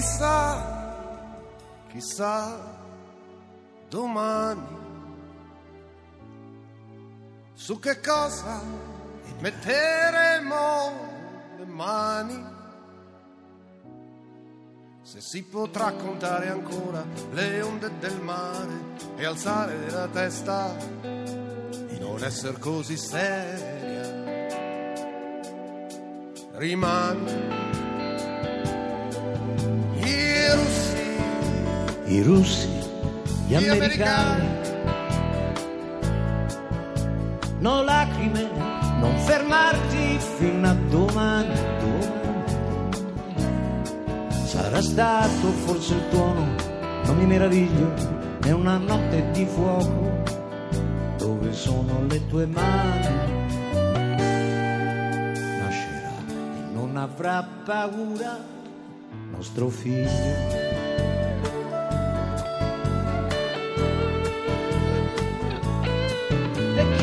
Chissà, chissà, domani su che cosa metteremo le mani. Se si potrà contare ancora le onde del mare e alzare la testa e non essere così seria. Rimane I russi, gli gli americani, americani, no lacrime, non fermarti fino a domani, domani. Sarà stato forse il tuono, non mi meraviglio, è una notte di fuoco, dove sono le tue mani? Nascerà e non avrà paura nostro figlio.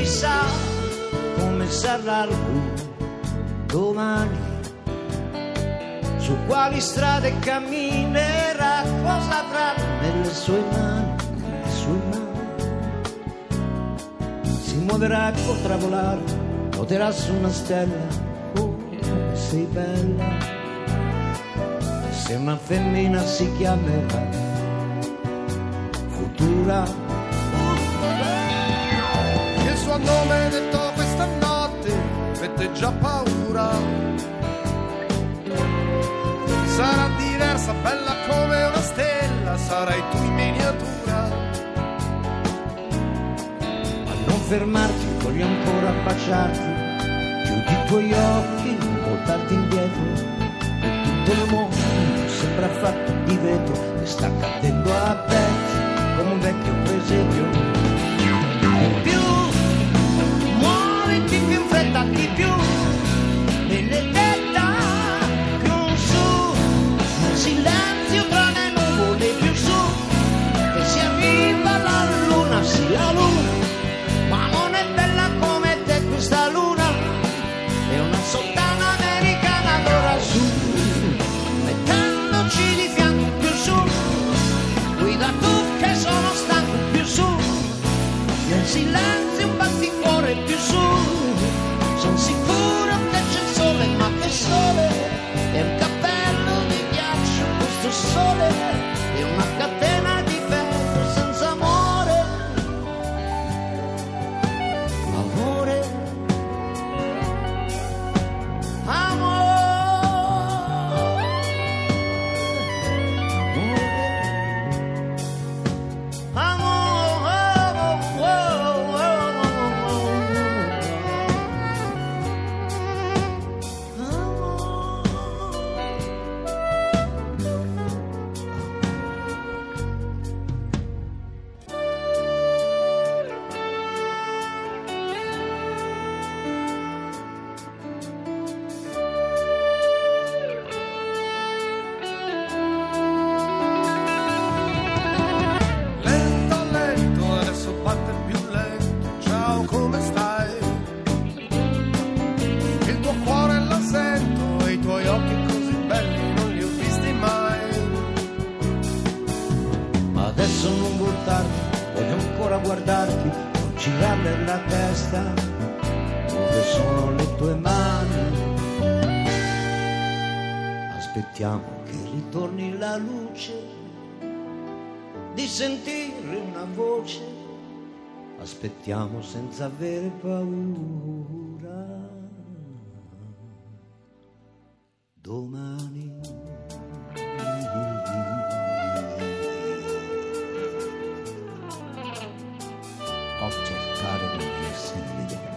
Chissà come sarà lui domani, su quali strade camminerà, cosa avrà nelle sue mani, nelle sue mani. Si muoverà potrà volare, noterà su una stella, oh, come sei bella. Se una femmina si chiamerà futura nome detto questa notte mette già paura. Sarà diversa, bella come una stella, sarai tu in miniatura. Ma non fermarti, voglio ancora baciarti. Chiudi i tuoi occhi, non voltarti indietro. E tutto il mondo sembra fatto di vetro e sta cadendo a pezzi come un vecchio presepio. Adesso non voltarti, voglio ancora guardarti, non girarle la testa, dove sono le tue mani. Aspettiamo che ritorni la luce, di sentire una voce, aspettiamo senza avere paura. Domani. contigo.